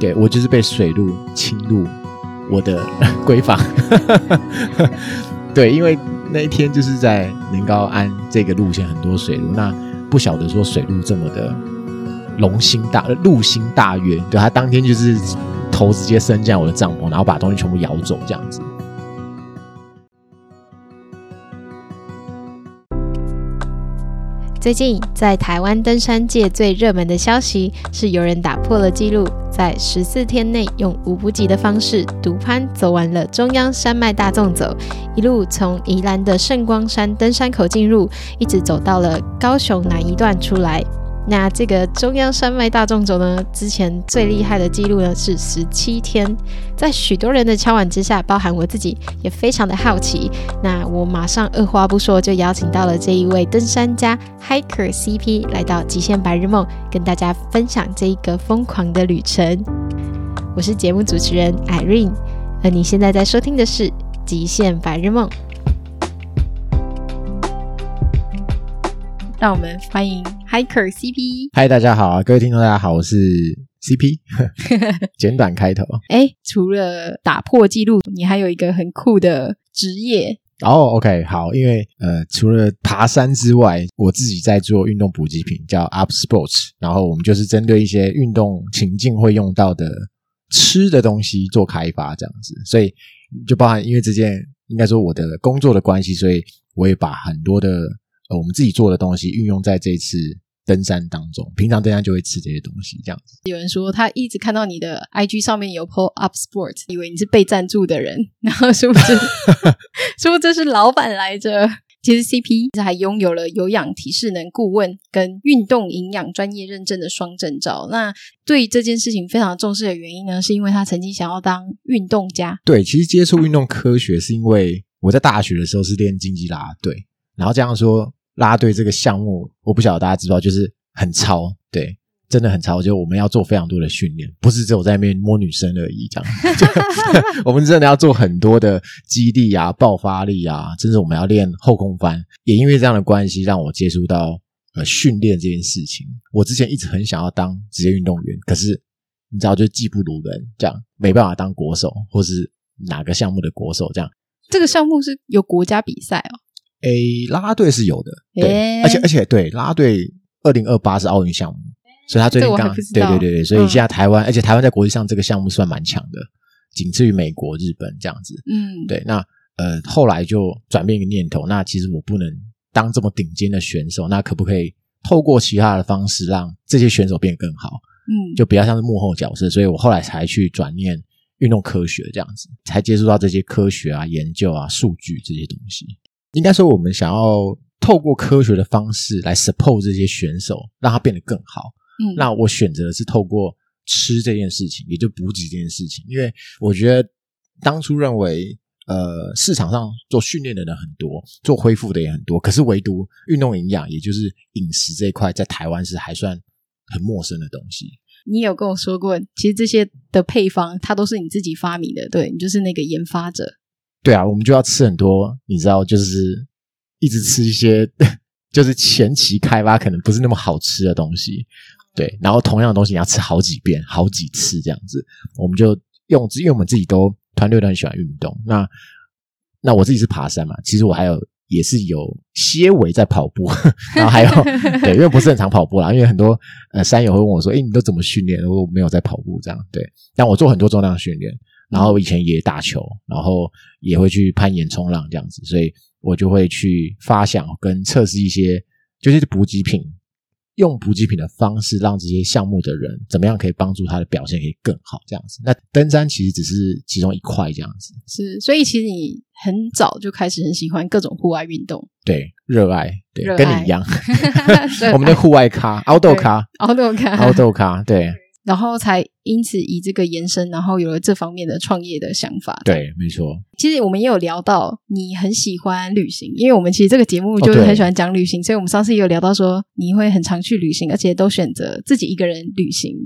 对，我就是被水路侵入我的 闺房。对，因为那一天就是在年高安这个路线很多水路，那不晓得说水路这么的龙心大，路心大悦，对，他当天就是头直接伸进我的帐篷，然后把东西全部摇走这样子。最近在台湾登山界最热门的消息是，有人打破了纪录，在十四天内用无补给的方式独攀走完了中央山脉大纵走，一路从宜兰的圣光山登山口进入，一直走到了高雄南一段出来。那这个中央山脉大纵走呢，之前最厉害的记录呢是十七天，在许多人的敲碗之下，包含我自己也非常的好奇。那我马上二话不说就邀请到了这一位登山家 Hiker CP 来到极限白日梦，跟大家分享这一个疯狂的旅程。我是节目主持人 Irene，而你现在在收听的是极限白日梦。让我们欢迎 Hiker CP。嗨，大家好啊，各位听众大家好，我是 CP，简短开头。哎，除了打破纪录，你还有一个很酷的职业。哦，OK，好，因为呃，除了爬山之外，我自己在做运动补给品，叫 Up Sports，然后我们就是针对一些运动情境会用到的吃的东西做开发，这样子，所以就包含因为这件应该说我的工作的关系，所以我也把很多的。我们自己做的东西运用在这一次登山当中，平常登山就会吃这些东西，这样子。有人说他一直看到你的 IG 上面有 po up sport，以为你是被赞助的人，然后是不是？是不是这是老板来着？其实 CP 还拥有了有氧体适能顾问跟运动营养专业认证的双证照。那对这件事情非常重视的原因呢，是因为他曾经想要当运动家。对，其实接触运动科学是因为我在大学的时候是练竞技啦队，然后这样说。拉队这个项目，我不晓得大家知道，就是很超，对，真的很超。就我们要做非常多的训练，不是只有在那边摸女生而已，这样。我们真的要做很多的肌力啊、爆发力啊，甚至我们要练后空翻。也因为这样的关系，让我接触到呃训练这件事情。我之前一直很想要当职业运动员，可是你知道，就技不如人，这样没办法当国手，或是哪个项目的国手这样。这个项目是有国家比赛哦。诶，啦啦队是有的，对，而且而且对，啦啦队二零二八是奥运项目，所以他最近刚对对对对，所以现在台湾，而且台湾在国际上这个项目算蛮强的，仅次于美国、日本这样子。嗯，对，那呃后来就转变一个念头，那其实我不能当这么顶尖的选手，那可不可以透过其他的方式让这些选手变得更好？嗯，就比较像是幕后角色，所以我后来才去转念运动科学这样子，才接触到这些科学啊、研究啊、数据这些东西。应该说，我们想要透过科学的方式来 support 这些选手，让他变得更好。嗯，那我选择的是透过吃这件事情，也就补给这件事情。因为我觉得当初认为，呃，市场上做训练的人很多，做恢复的也很多，可是唯独运动营养，也就是饮食这一块，在台湾是还算很陌生的东西。你有跟我说过，其实这些的配方，它都是你自己发明的，对，你就是那个研发者。对啊，我们就要吃很多，你知道，就是一直吃一些，就是前期开发可能不是那么好吃的东西，对。然后同样的东西你要吃好几遍、好几次这样子，我们就用，因为我们自己都团队都很喜欢运动。那那我自己是爬山嘛，其实我还有也是有些微在跑步，然后还有 对，因为不是很常跑步啦，因为很多呃山友会问我说：“诶，你都怎么训练？”我没有在跑步这样，对。但我做很多重量训练。然后以前也打球，然后也会去攀岩、冲浪这样子，所以我就会去发想跟测试一些，就是补给品，用补给品的方式让这些项目的人怎么样可以帮助他的表现可以更好这样子。那登山其实只是其中一块这样子。是，所以其实你很早就开始很喜欢各种户外运动，对，热爱，对，跟你一样，我们的户外咖，outdoor 咖，outdoor 咖，outdoor 咖，对。然后才因此以这个延伸，然后有了这方面的创业的想法。对，没错。其实我们也有聊到你很喜欢旅行，因为我们其实这个节目就是很喜欢讲旅行，哦、所以我们上次也有聊到说你会很常去旅行，而且都选择自己一个人旅行。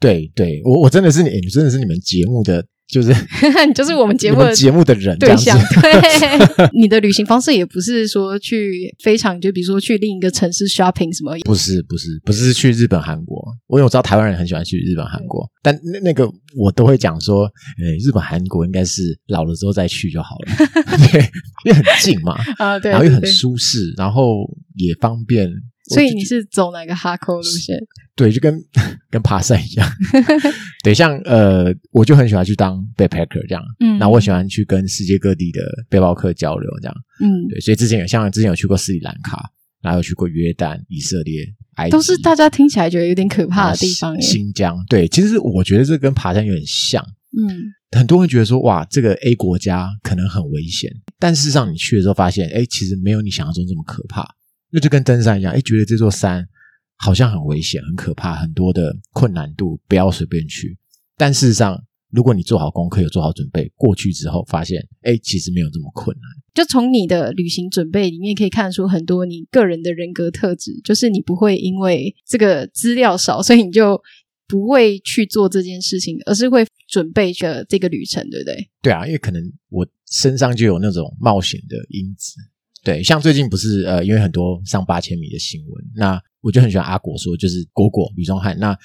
对，对我我真的是你，你真的是你们节目的就是 你就是我们节目节目的人对象。对，你的旅行方式也不是说去非常，就比如说去另一个城市 shopping 什么？不是，不是，不是去日本、韩国。我有知道台湾人很喜欢去日本、韩国，但那那个我都会讲说，哎，日本、韩国应该是老了之后再去就好了，对，因为很近嘛，啊，对，然后又很舒适，然后也方便。所以你是走哪个哈扣路线？对，就跟 跟爬山一样。对，像呃，我就很喜欢去当 backpacker 这样。嗯，那我喜欢去跟世界各地的背包客交流这样。嗯，对，所以之前有像之前有去过斯里兰卡，然后有去过约旦、以色列、埃及，都是大家听起来觉得有点可怕的地方。新疆，对，其实我觉得这跟爬山有点像。嗯，很多人觉得说哇，这个 A 国家可能很危险，但事实上你去的时候发现，哎，其实没有你想象中这么可怕。那就跟登山一样，哎，觉得这座山好像很危险、很可怕，很多的困难度，不要随便去。但事实上，如果你做好功课、有做好准备，过去之后发现，哎，其实没有这么困难。就从你的旅行准备里面可以看出很多你个人的人格特质，就是你不会因为这个资料少，所以你就不会去做这件事情，而是会准备着这个旅程，对不对？对啊，因为可能我身上就有那种冒险的因子。对，像最近不是呃，因为很多上八千米的新闻，那我就很喜欢阿果说，就是果果李宗翰。那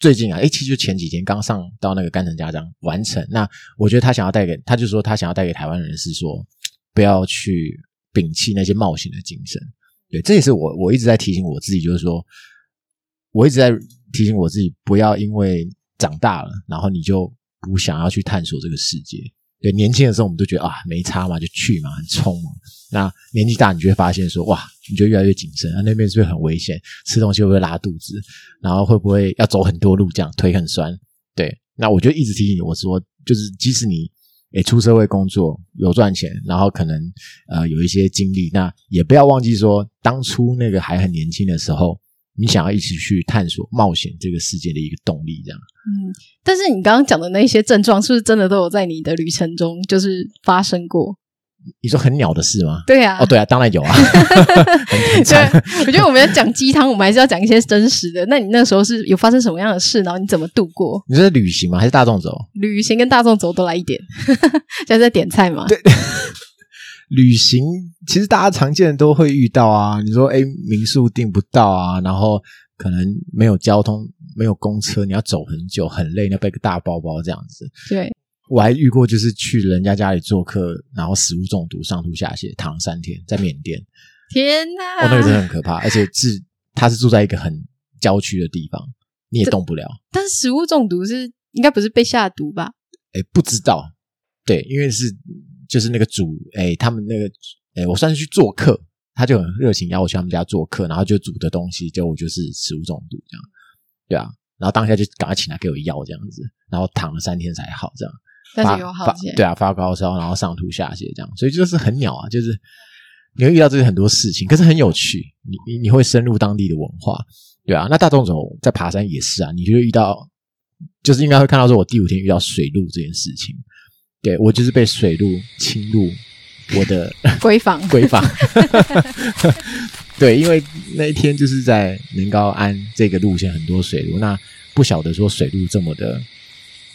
最近啊，诶，其实就前几天刚上到那个干城家章完成。那我觉得他想要带给，他就说他想要带给台湾人是说，不要去摒弃那些冒险的精神。对，这也是我我一直在提醒我自己，就是说，我一直在提醒我自己，不要因为长大了，然后你就不想要去探索这个世界。对，年轻的时候我们都觉得啊，没差嘛，就去嘛，很冲嘛。那年纪大，你就会发现说，哇，你就越来越谨慎啊，那边是不是很危险？吃东西会不会拉肚子？然后会不会要走很多路，这样腿很酸？对，那我就一直提醒你，我说，就是即使你诶出社会工作有赚钱，然后可能呃有一些经历，那也不要忘记说，当初那个还很年轻的时候。你想要一起去探索冒险这个世界的一个动力，这样。嗯，但是你刚刚讲的那些症状，是不是真的都有在你的旅程中就是发生过？你说很鸟的事吗？对啊，哦，对啊，当然有啊。对，我觉得我们要讲鸡汤，我们还是要讲一些真实的。那你那时候是有发生什么样的事？然后你怎么度过？你说是旅行吗？还是大众走？旅行跟大众走都来一点，现在在点菜吗？对。旅行其实大家常见的都会遇到啊，你说哎，民宿订不到啊，然后可能没有交通，没有公车，你要走很久，很累，你要背个大包包这样子。对，我还遇过，就是去人家家里做客，然后食物中毒，上吐下泻，躺了三天，在缅甸。天哪！哦，那个真的很可怕，而且是他是住在一个很郊区的地方，你也动不了。但是食物中毒是应该不是被下毒吧？哎，不知道，对，因为是。就是那个主，哎，他们那个，哎，我算是去做客，他就很热情邀我去他们家做客，然后就煮的东西，就我就是食物中毒这样，对啊，然后当下就赶快请他给我药这样子，然后躺了三天才好这样，但是有好些，对啊，发高烧，然后上吐下泻这样，所以就是很鸟啊，就是你会遇到这些很多事情，可是很有趣，你你你会深入当地的文化，对啊，那大众走在爬山也是啊，你就会遇到，就是应该会看到说我第五天遇到水路这件事情。对，我就是被水路侵入我的 闺房，闺房。对，因为那一天就是在能高安这个路线很多水路，那不晓得说水路这么的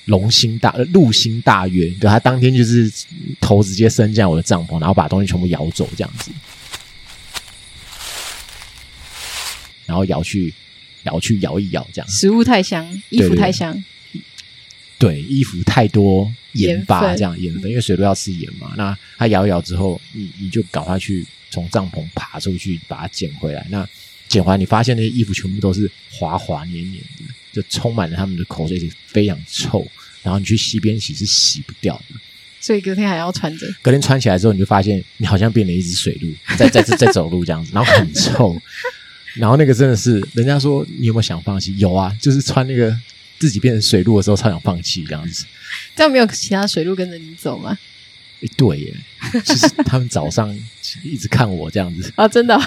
龙心大，路心大悦，对，他当天就是头直接伸进我的帐篷，然后把东西全部摇走这样子，然后摇去摇去摇一摇这样，食物太香，衣服太香。对，衣服太多盐巴这样盐分，因为水路要吃盐嘛。那它摇一摇之后，你你就赶快去从帐篷爬出去把它捡回来。那捡回来，你发现那些衣服全部都是滑滑黏黏的，就充满了他们的口水，非常臭。然后你去溪边洗是洗不掉的，所以隔天还要穿着。隔天穿起来之后，你就发现你好像变了一只水鹿，在在在走路这样子，然后很臭。然后那个真的是，人家说你有没有想放弃？有啊，就是穿那个。自己变成水路的时候，超想放弃这样子。这样没有其他水路跟着你走吗？诶，对耶，其实他们早上一直看我这样子 啊，真的、哦。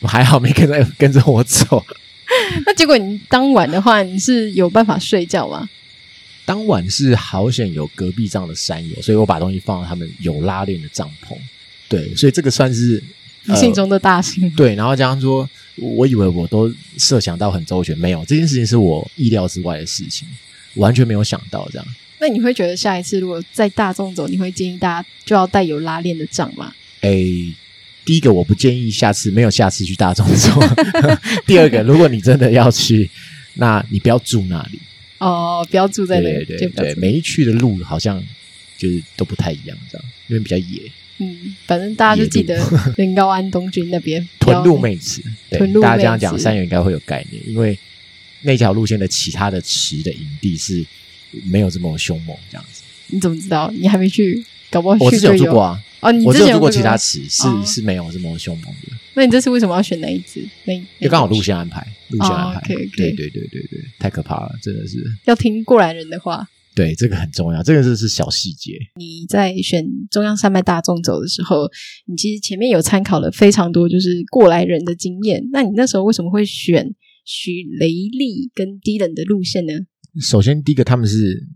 我还好没跟着跟着我走。那结果你当晚的话，你是有办法睡觉吗？当晚是好险有隔壁这样的山友，所以我把东西放到他们有拉链的帐篷。对，所以这个算是你心中的大幸。对，然后加上说。我以为我都设想到很周全，没有这件事情是我意料之外的事情，完全没有想到这样。那你会觉得下一次如果在大众走，你会建议大家就要带有拉链的帐吗？诶，第一个我不建议下次没有下次去大众走。第二个，如果你真的要去，那你不要住那里哦，不要住在那里。对对对，每一去的路好像就是都不太一样，这样因为比较野。嗯，反正大家就记得临高安东军那边 屯鹿妹池，屯鹿大家这样讲，三元应该会有概念，因为那条路线的其他的池的营地是没有这么凶猛，这样子。你怎么知道？你还没去，搞不好我之前有住过啊。哦，你我之前有住过其他池，是是没有这么凶猛的。那你这次为什么要选那一只？那就刚好路线安排，路线安排。对对对对对，太可怕了，真的是。要听过来人的话。对，这个很重要，这个是是小细节。你在选中央山脉大众走的时候，你其实前面有参考了非常多，就是过来人的经验。那你那时候为什么会选许雷利跟 Dylan 的路线呢？首先，第一个他们是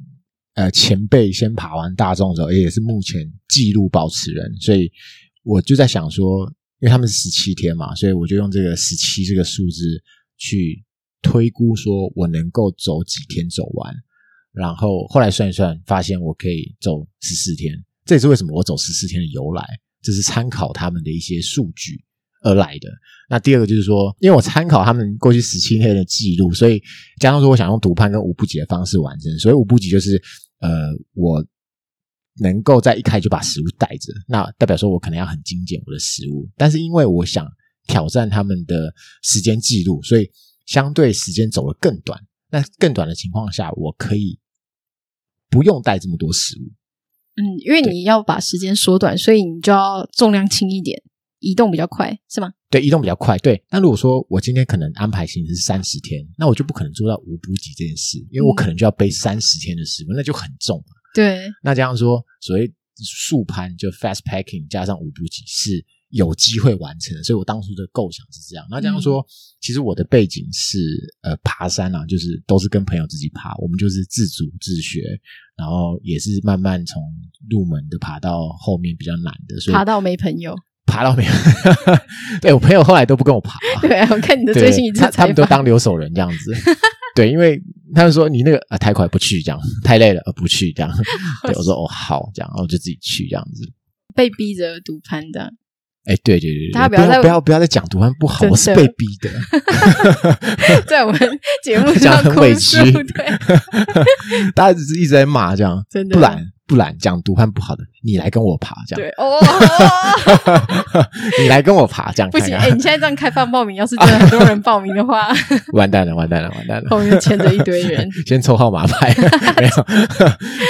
呃前辈先爬完大众走，也是目前纪录保持人，所以我就在想说，因为他们是十七天嘛，所以我就用这个十七这个数字去推估，说我能够走几天走完。然后后来算一算，发现我可以走十四天，这也是为什么我走十四天的由来，这是参考他们的一些数据而来的。那第二个就是说，因为我参考他们过去十七天的记录，所以加上说我想用独攀跟五补给的方式完成，所以五补给就是呃，我能够在一开就把食物带着，那代表说我可能要很精简我的食物，但是因为我想挑战他们的时间记录，所以相对时间走得更短。那更短的情况下，我可以。不用带这么多食物，嗯，因为你要把时间缩短，所以你就要重量轻一点，移动比较快，是吗？对，移动比较快。对，那如果说我今天可能安排行程是三十天，那我就不可能做到无补给这件事，因为我可能就要背三十天的食物，那就很重了。对，那这样说，所谓速攀就 fast packing 加上无补给是。有机会完成的，所以我当初的构想是这样。那这样说，嗯、其实我的背景是呃爬山啊，就是都是跟朋友自己爬，我们就是自主自学，然后也是慢慢从入门的爬到后面比较难的，所以爬到没朋友，爬到没有。对，我朋友后来都不跟我爬，对啊，我看你的最新一次他，他们都当留守人这样子。对，因为他们说你那个啊太快不去这样，太累了而不去这样。对，我说哦好这样，然后我就自己去这样子，被逼着读攀的。哎，对对对对，不要不要不要再讲独攀不好，我是被逼的，在我们节目上讲很委屈，对，大家只是一直在骂这样，真的，不然不然讲毒贩不好的，你来跟我爬这样，对哦，你来跟我爬这样，不行，哎，你现在这样开放报名，要是真的很多人报名的话，完蛋了，完蛋了，完蛋了，后面牵着一堆人，先抽号码牌，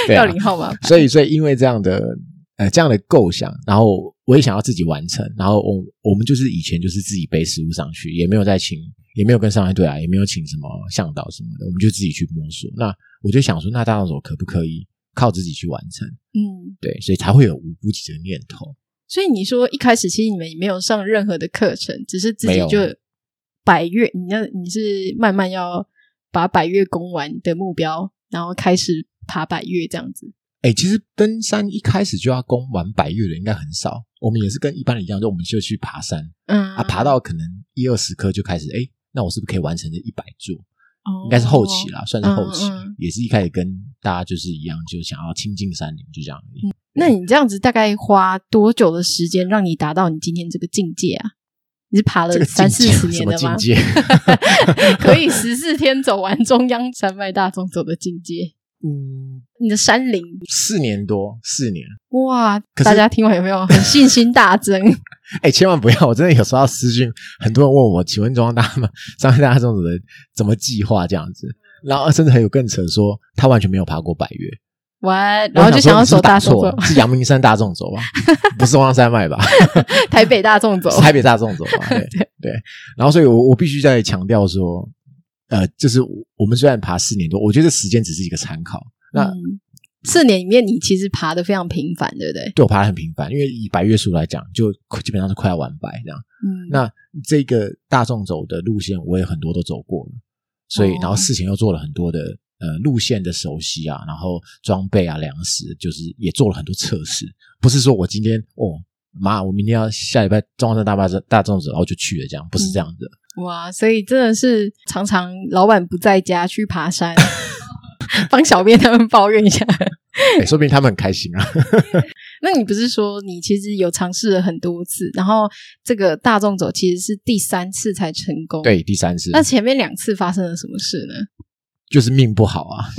没有，要领号码牌，所以所以因为这样的。呃，这样的构想，然后我也想要自己完成，然后我我们就是以前就是自己背食物上去，也没有再请，也没有跟上海队啊，也没有请什么向导什么的，我们就自己去摸索。那我就想说，那大纵走可不可以靠自己去完成？嗯，对，所以才会有无补给的念头。所以你说一开始其实你们也没有上任何的课程，只是自己就百岳，你要你是慢慢要把百岳攻完的目标，然后开始爬百岳这样子。哎，其实登山一开始就要攻完百越的应该很少。我们也是跟一般人一样，就我们就去爬山，嗯啊，爬到可能一二十颗就开始，哎，那我是不是可以完成这一百座？哦，应该是后期啦，算是后期，嗯嗯，也是一开始跟大家就是一样，就想要亲近山林，就这样而已。嗯，那你这样子大概花多久的时间让你达到你今天这个境界啊？你是爬了三四十年的吗？可以十四天走完中央山脉大纵走的境界。嗯，你的山林四年多，四年哇！大家听完有没有很信心大增？哎、欸，千万不要！我真的有收到私讯，很多人问我，请问中央大吗？山脉大纵走的怎么计划这样子？然后甚至还有更扯，说他完全没有爬过百越，完，然后就想要走大众走，是阳明山大众走吧？不是中央山脉吧？台北大众走，台北大众走吧？对对，对。然后，所以我我必须再强调说。呃，就是我们虽然爬四年多，我觉得时间只是一个参考。那、嗯、四年里面，你其实爬得非常频繁，对不对？对，我爬得很频繁，因为以白月数来讲，就基本上是快要完百这样。嗯，那这个大众走的路线，我也很多都走过了，所以、哦、然后事情又做了很多的呃路线的熟悉啊，然后装备啊、粮食，就是也做了很多测试。不是说我今天哦妈，我明天要下礼拜中央山大巴大纵走，然后就去了这样，不是这样的。哇，所以真的是常常老板不在家去爬山，帮小编他们抱怨一下。哎，说不定他们很开心啊。那你不是说你其实有尝试了很多次，然后这个大众走其实是第三次才成功？对，第三次。那前面两次发生了什么事呢？就是命不好啊！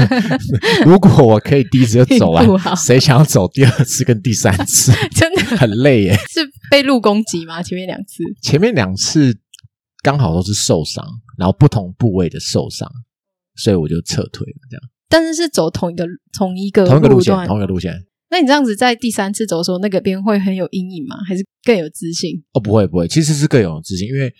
如果我可以第一次就走完，谁想要走第二次跟第三次？真的很累耶。是被路攻击吗？前面两次？前面两次刚好都是受伤，然后不同部位的受伤，所以我就撤退了。这样，但是是走同一个同一个同一个路线，同一个路线。那你这样子在第三次走的时候，那个边会很有阴影吗？还是更有自信？哦，不会不会，其实是更有自信，因为。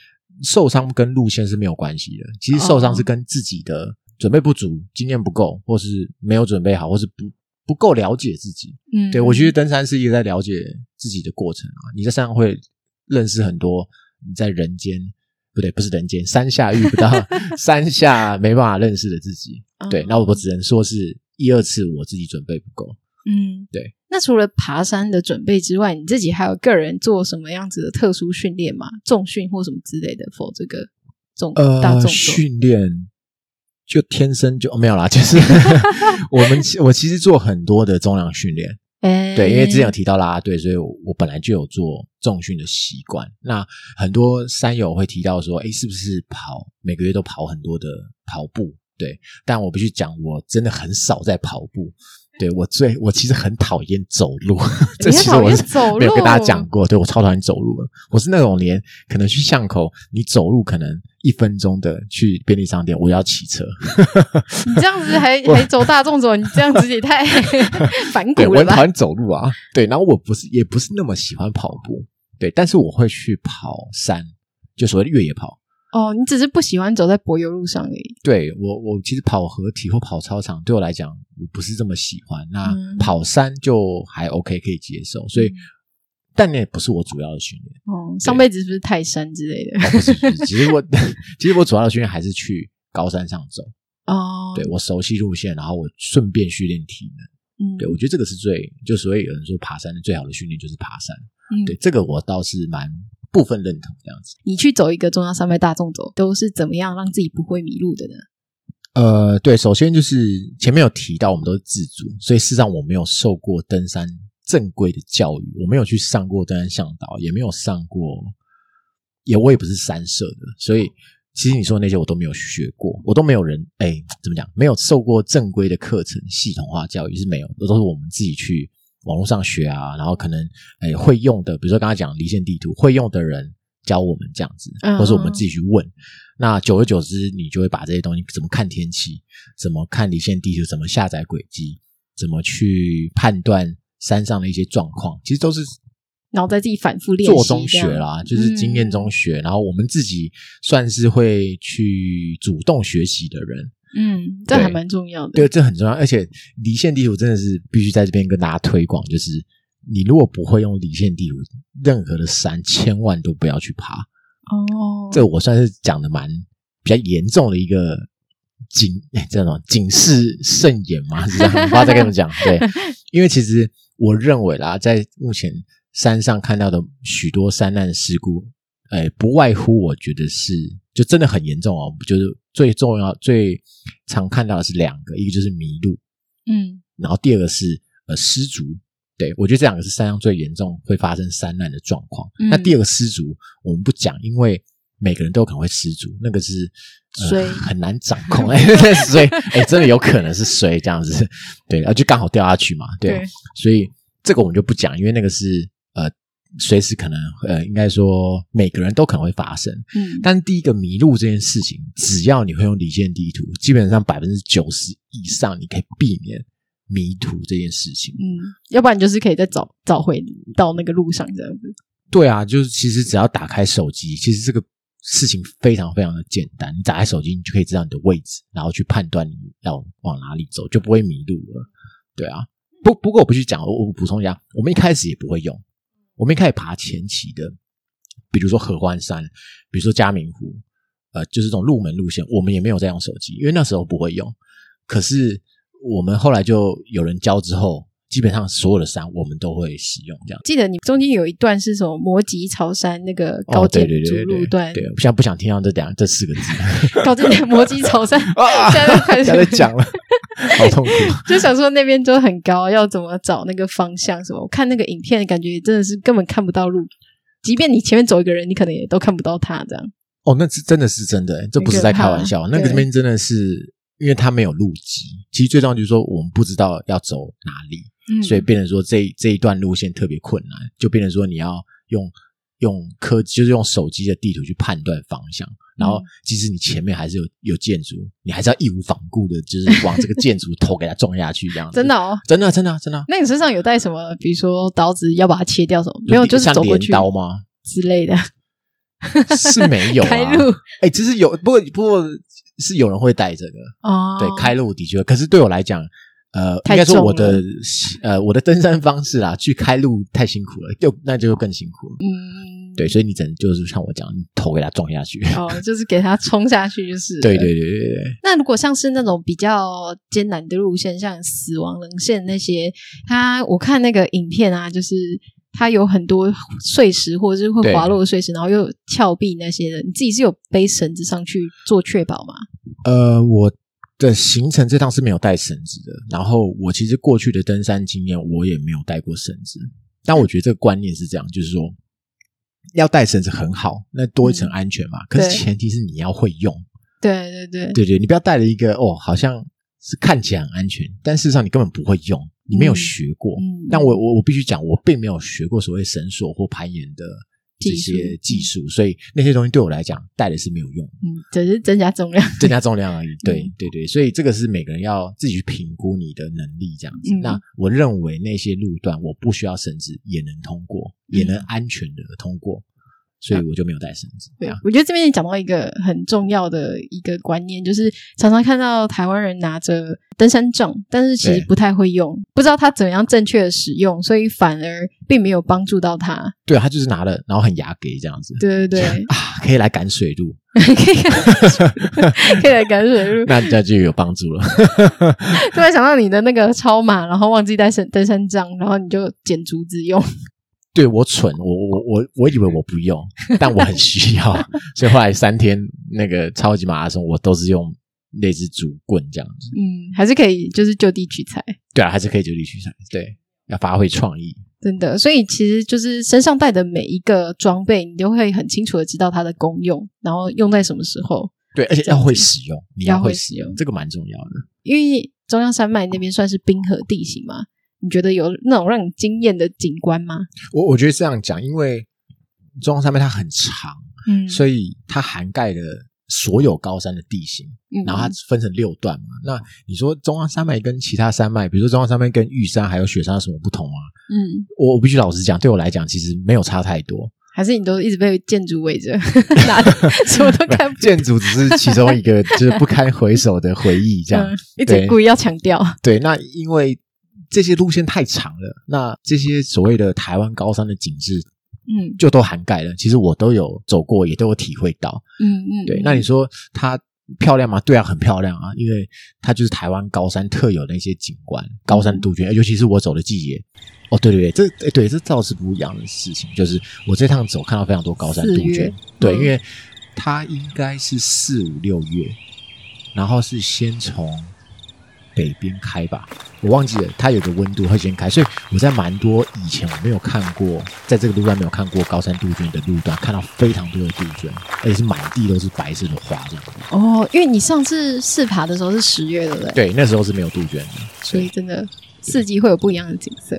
受伤跟路线是没有关系的，其实受伤是跟自己的准备不足、哦、经验不够，或是没有准备好，或是不不够了解自己。嗯，对，我觉得登山是一个在了解自己的过程啊。你在山上会认识很多你在人间不对，不是人间，山下遇不到，山下没办法认识的自己。对，那我只能说是一二次我自己准备不够。嗯，对。那除了爬山的准备之外，你自己还有个人做什么样子的特殊训练吗？重训或什么之类的？否这个重呃大重呃训练就天生就、哦、没有啦，就是 我们我其实做很多的重量训练，欸、对，因为之前有提到啦啦队，所以我我本来就有做重训的习惯。那很多山友会提到说，哎，是不是跑每个月都跑很多的跑步？对，但我必须讲，我真的很少在跑步。对，我最我其实很讨厌走路，这其实我是没有跟大家讲过。对，我超讨厌走路的，我是那种连可能去巷口，你走路可能一分钟的去便利商店，我要骑车。你这样子还 还走大众走，你这样子也太 反骨了吧？对，我很讨厌走路啊。对，然后我不是也不是那么喜欢跑步，对，但是我会去跑山，就所谓的越野跑。哦，你只是不喜欢走在柏油路上而已。对，我，我其实跑合体或跑操场对我来讲，我不是这么喜欢。那跑山就还 OK，可以接受。所以，嗯、但那也不是我主要的训练。哦，上辈子是不是泰山之类的？哦、不是，不是，其实我 其实我主要的训练还是去高山上走。哦，对，我熟悉路线，然后我顺便训练体能。嗯，对，我觉得这个是最，就所以有人说爬山的最好的训练就是爬山。嗯，对，这个我倒是蛮。部分认同这样子，你去走一个中央山脉大众走，都是怎么样让自己不会迷路的呢？呃，对，首先就是前面有提到，我们都是自主，所以事实上我没有受过登山正规的教育，我没有去上过登山向导，也没有上过，也我也不是山社的，所以其实你说的那些我都没有学过，我都没有人哎，怎么讲，没有受过正规的课程，系统化教育是没有，都都是我们自己去。网络上学啊，然后可能诶会用的，比如说刚才讲离线地图，会用的人教我们这样子，或是我们自己去问。嗯、那久而久之，你就会把这些东西怎么看天气，怎么看离线地图，怎么下载轨迹，怎么去判断山上的一些状况，其实都是然后在自己反复练习做中学啦，就是经验中学。嗯、然后我们自己算是会去主动学习的人。嗯，这还蛮重要的。对，这很重要。而且离线地图真的是必须在这边跟大家推广，就是你如果不会用离线地图，任何的山千万都不要去爬。哦，这我算是讲的蛮比较严重的一个警，这种警示慎言嘛，是这样。我不要再跟你们讲，对，因为其实我认为啦，在目前山上看到的许多山难事故，哎，不外乎我觉得是就真的很严重哦，就是。最重要、最常看到的是两个，一个就是迷路，嗯，然后第二个是呃失足。对，我觉得这两个是山上最严重会发生山难的状况。嗯、那第二个失足我们不讲，因为每个人都有可能会失足，那个是水、呃、很难掌控。哎，水哎，真的有可能是水这样子。对，然后就刚好掉下去嘛。对，对所以这个我们就不讲，因为那个是呃。随时可能，呃，应该说每个人都可能会发生。嗯，但第一个迷路这件事情，只要你会用离线地图，基本上百分之九十以上你可以避免迷途这件事情。嗯，要不然就是可以再找找回到那个路上这样子。对啊，就是其实只要打开手机，其实这个事情非常非常的简单。你打开手机，你就可以知道你的位置，然后去判断你要往哪里走，就不会迷路了。对啊，不不过我不去讲，我我补充一下，我们一开始也不会用。我们一开始爬前期的，比如说合欢山，比如说嘉明湖，呃，就是这种入门路线，我们也没有在用手机，因为那时候不会用。可是我们后来就有人教之后，基本上所有的山我们都会使用这样。记得你中间有一段是什么摩吉朝山那个高阶主路段？对，我现在不想听到这两这四个字。高阶摩吉朝山，现在开始讲了。好痛苦。就想说那边就很高，要怎么找那个方向什么？我看那个影片，感觉真的是根本看不到路，即便你前面走一个人，你可能也都看不到他这样。哦，那是真的是真的，这不是在开玩笑。那个那边真的是，因为他没有路基。其实最重要就是说，我们不知道要走哪里，嗯、所以变成说这这一段路线特别困难，就变成说你要用。用科技就是用手机的地图去判断方向，然后即使你前面还是有有建筑，你还是要义无反顾的，就是往这个建筑头给它撞下去这样子。真的哦，真的真的真的。那你身上有带什么？比如说刀子要把它切掉什么？没有，就是走过去刀吗？之类的？是没有啊。开路，哎，其实有，不过不过是有人会带这个哦。对，开路的确，可是对我来讲。呃，应该说我的呃我的登山方式啊，去开路太辛苦了，就那就更辛苦了。嗯，对，所以你只能就是像我讲，你头给它撞下去。哦，就是给它冲下去，就 是。对对对对对。那如果像是那种比较艰难的路线，像死亡棱线那些，它我看那个影片啊，就是它有很多碎石或者是会滑落的碎石，然后又有峭壁那些的，你自己是有背绳子上去做确保吗？呃，我。的行程这趟是没有带绳子的，然后我其实过去的登山经验我也没有带过绳子，但我觉得这个观念是这样，就是说要带绳子很好，那多一层安全嘛。嗯、可是前提是你要会用，对对对对对，你不要带了一个哦，好像是看起来很安全，但事实上你根本不会用，你没有学过。嗯、但我我我必须讲，我并没有学过所谓绳索或攀岩的。这些技术，所以那些东西对我来讲带的是没有用，嗯，只是增加重量，增加重量而已。对对对，所以这个是每个人要自己去评估你的能力这样子。嗯、那我认为那些路段我不需要绳子也能通过，嗯、也能安全的通过。所以我就没有带绳子。对啊，我觉得这边也讲到一个很重要的一个观念，就是常常看到台湾人拿着登山杖，但是其实不太会用，不知道他怎样正确的使用，所以反而并没有帮助到他。对，他就是拿了，然后很牙给这样子。对对对，啊，可以来赶水路，可 以可以来赶水路，那这就有帮助了。突然想到你的那个超马，然后忘记带登山杖，然后你就捡竹子用。对，我蠢，我我我我以为我不用，但我很需要，所以后来三天那个超级马拉松，我都是用那支竹棍这样子。嗯，还是可以，就是就地取材。对啊，还是可以就地取材。对，要发挥创意。真的，所以其实就是身上带的每一个装备，你都会很清楚的知道它的功用，然后用在什么时候。对，而且要会使用，你要会使用，这个蛮重要的。因为中央山脉那边算是冰河地形嘛。你觉得有那种让你惊艳的景观吗？我我觉得这样讲，因为中央山脉它很长，嗯，所以它涵盖了所有高山的地形，嗯，然后它分成六段嘛。那你说中央山脉跟其他山脉，比如说中央山脉跟玉山还有雪山有什么不同啊？嗯，我我必须老实讲，对我来讲，其实没有差太多。还是你都一直被建筑围着，哪 什么都看不。建筑只是其中一个，就是不堪回首的回忆，这样、嗯、一直故意要强调。对，那因为。这些路线太长了，那这些所谓的台湾高山的景致，嗯，就都涵盖了。其实我都有走过，也都有体会到。嗯嗯，对。那你说它漂亮吗？对啊，很漂亮啊，因为它就是台湾高山特有的一些景观，高山杜鹃。尤其是我走的季节，哦，对对对，这诶对，这倒是不一样的事情。就是我这趟走看到非常多高山杜鹃，对，因为它应该是四五六月，然后是先从。北边开吧，我忘记了，它有个温度会先开，所以我在蛮多以前我没有看过，在这个路段没有看过高山杜鹃的路段，看到非常多的杜鹃，而且是满地都是白色的花这样子。哦，因为你上次试爬的时候是十月，对不对？对，那时候是没有杜鹃的，所以真的四季会有不一样的景色。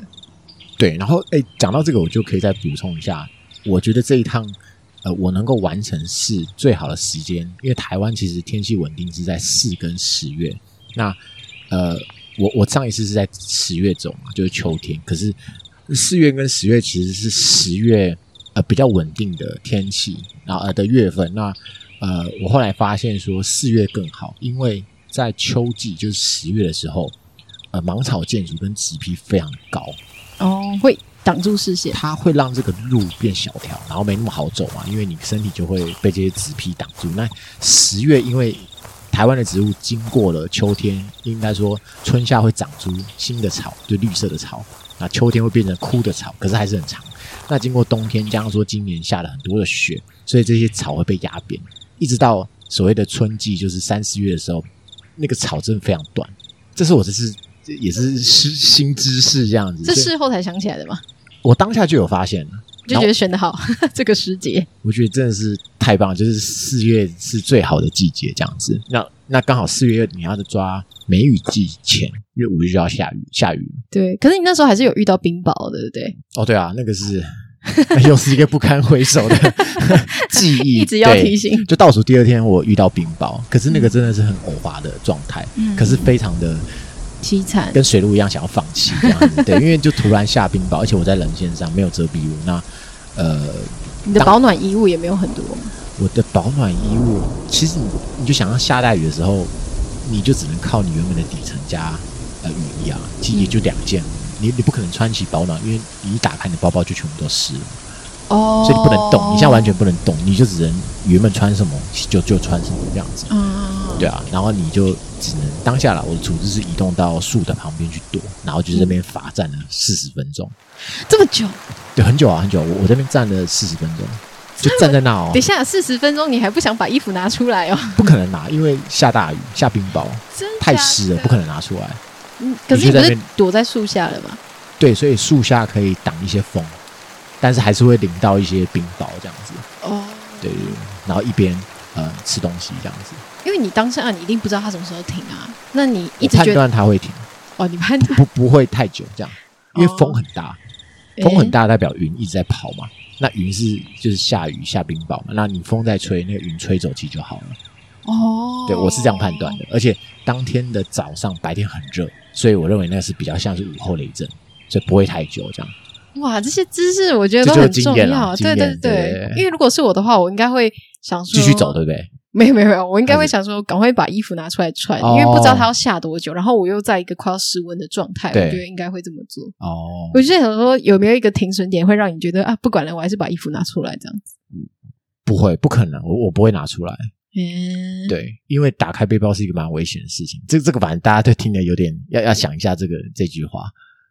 对，然后哎，讲到这个，我就可以再补充一下，我觉得这一趟呃，我能够完成是最好的时间，因为台湾其实天气稳定是在四跟十月，那。呃，我我上一次是在十月走嘛，就是秋天。可是四月跟十月其实是十月呃比较稳定的天气，然后呃的月份。那呃，我后来发现说四月更好，因为在秋季就是十月的时候，呃，芒草建筑跟植被非常高哦，会挡住视线，它会让这个路变小条，然后没那么好走嘛，因为你身体就会被这些植被挡住。那十月因为台湾的植物经过了秋天，应该说春夏会长出新的草，就绿色的草。那秋天会变成枯的草，可是还是很长。那经过冬天，加上说今年下了很多的雪，所以这些草会被压扁，一直到所谓的春季，就是三四月的时候，那个草真的非常短，这是我这是也是新知识这样子，这事后才想起来的吗？我当下就有发现了，就觉得选的好 这个时节，我觉得真的是太棒了，就是四月是最好的季节这样子。那那刚好四月你要抓梅雨季前，因为五月就要下雨，下雨。对，可是你那时候还是有遇到冰雹的，对不对？哦，对啊，那个是 又是一个不堪回首的 记忆，一直要提醒。就倒数第二天我遇到冰雹，可是那个真的是很偶发的状态，嗯、可是非常的。凄惨，跟水路一样，想要放弃这样子，对，因为就突然下冰雹，而且我在冷线上没有遮蔽物，那呃，你的保暖衣物也没有很多。我的保暖衣物，其实你你就想要下大雨的时候，你就只能靠你原本的底层加呃雨衣啊，其实也就两件，嗯、你你不可能穿起保暖，因为你一打开你的包包就全部都湿了。哦，所以你不能动，你现在完全不能动，你就只能原本穿什么就就穿什么这样子。嗯，对啊，然后你就只能当下了。我的处置是移动到树的旁边去躲，然后就在那边罚站了四十分钟。这么久？对，很久啊，很久。我我这边站了四十分钟，就站在那哦。等一下，四十分钟你还不想把衣服拿出来哦？不可能拿，因为下大雨，下冰雹，太湿了，不可能拿出来。嗯，可是你不是躲在树下了吗？对，所以树下可以挡一些风。但是还是会淋到一些冰雹这样子哦，对，然后一边呃吃东西这样子。因为你当下你一定不知道它什么时候停啊，那你一直判断它会停哦，你判断不不会太久这样，因为风很大，哦、风很大代表云一直在跑嘛，那云是就是下雨下冰雹嘛，那你风在吹，那个云吹走其实就好了。哦，对，我是这样判断的，而且当天的早上白天很热，所以我认为那是比较像是午后雷阵，所以不会太久这样。哇，这些知识我觉得都很重要。对对对，因为如果是我的话，我应该会想说继续走，对不对？没有没有没有，我应该会想说赶快把衣服拿出来穿，因为不知道它要下多久。然后我又在一个快要失温的状态，我觉得应该会这么做。哦，我就想说有没有一个停损点会让你觉得啊，不管了，我还是把衣服拿出来这样子。不会，不可能，我我不会拿出来。嗯，对，因为打开背包是一个蛮危险的事情。这这个反正大家都听得有点要要想一下这个这句话。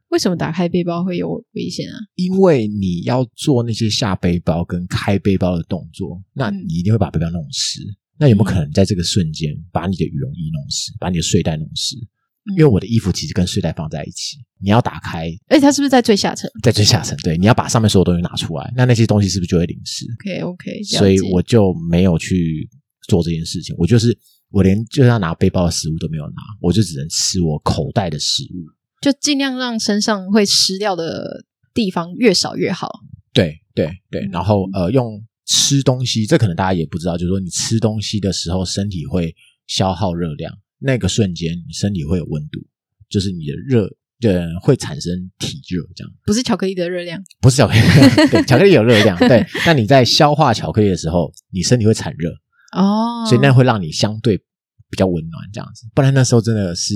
为什么打开背包会有危险啊？因为你要做那些下背包跟开背包的动作，那你一定会把背包弄湿。嗯、那有没有可能在这个瞬间把你的羽绒衣弄湿，把你的睡袋弄湿？嗯、因为我的衣服其实跟睡袋放在一起，你要打开，而且它是不是在最下层？在最下层，对，你要把上面所有东西拿出来，那那些东西是不是就会淋湿？OK OK，所以我就没有去做这件事情。我就是我连就要拿背包的食物都没有拿，我就只能吃我口袋的食物。就尽量让身上会湿掉的地方越少越好。对对对，然后呃，用吃东西，这可能大家也不知道，就是说你吃东西的时候，身体会消耗热量，那个瞬间你身体会有温度，就是你的热呃会产生体热，这样。不是巧克力的热量，不是巧克力，对，巧克力有热量，对。那你在消化巧克力的时候，你身体会产热哦，所以那会让你相对比较温暖，这样子。不然那时候真的是。